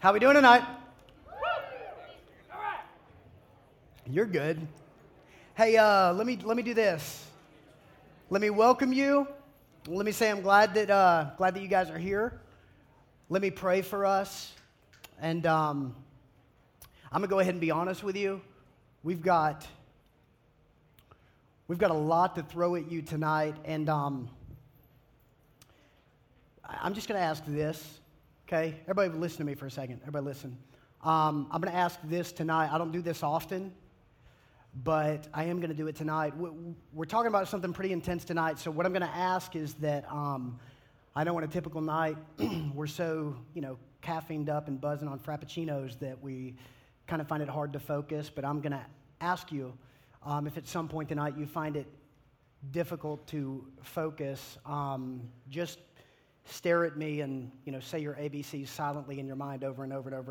How we doing tonight? You're good. Hey, uh, let me let me do this. Let me welcome you. Let me say I'm glad that uh, glad that you guys are here. Let me pray for us, and um, I'm gonna go ahead and be honest with you. We've got we've got a lot to throw at you tonight, and um, I'm just gonna ask this. Okay, everybody, listen to me for a second. Everybody, listen. Um, I'm gonna ask this tonight. I don't do this often but I am going to do it tonight. We're talking about something pretty intense tonight, so what I'm going to ask is that um, I know on a typical night we're so you know caffeined up and buzzing on frappuccinos that we kind of find it hard to focus. But I'm going to ask you um, if at some point tonight you find it difficult to focus, um, just stare at me and you know say your ABCs silently in your mind over and over and over again.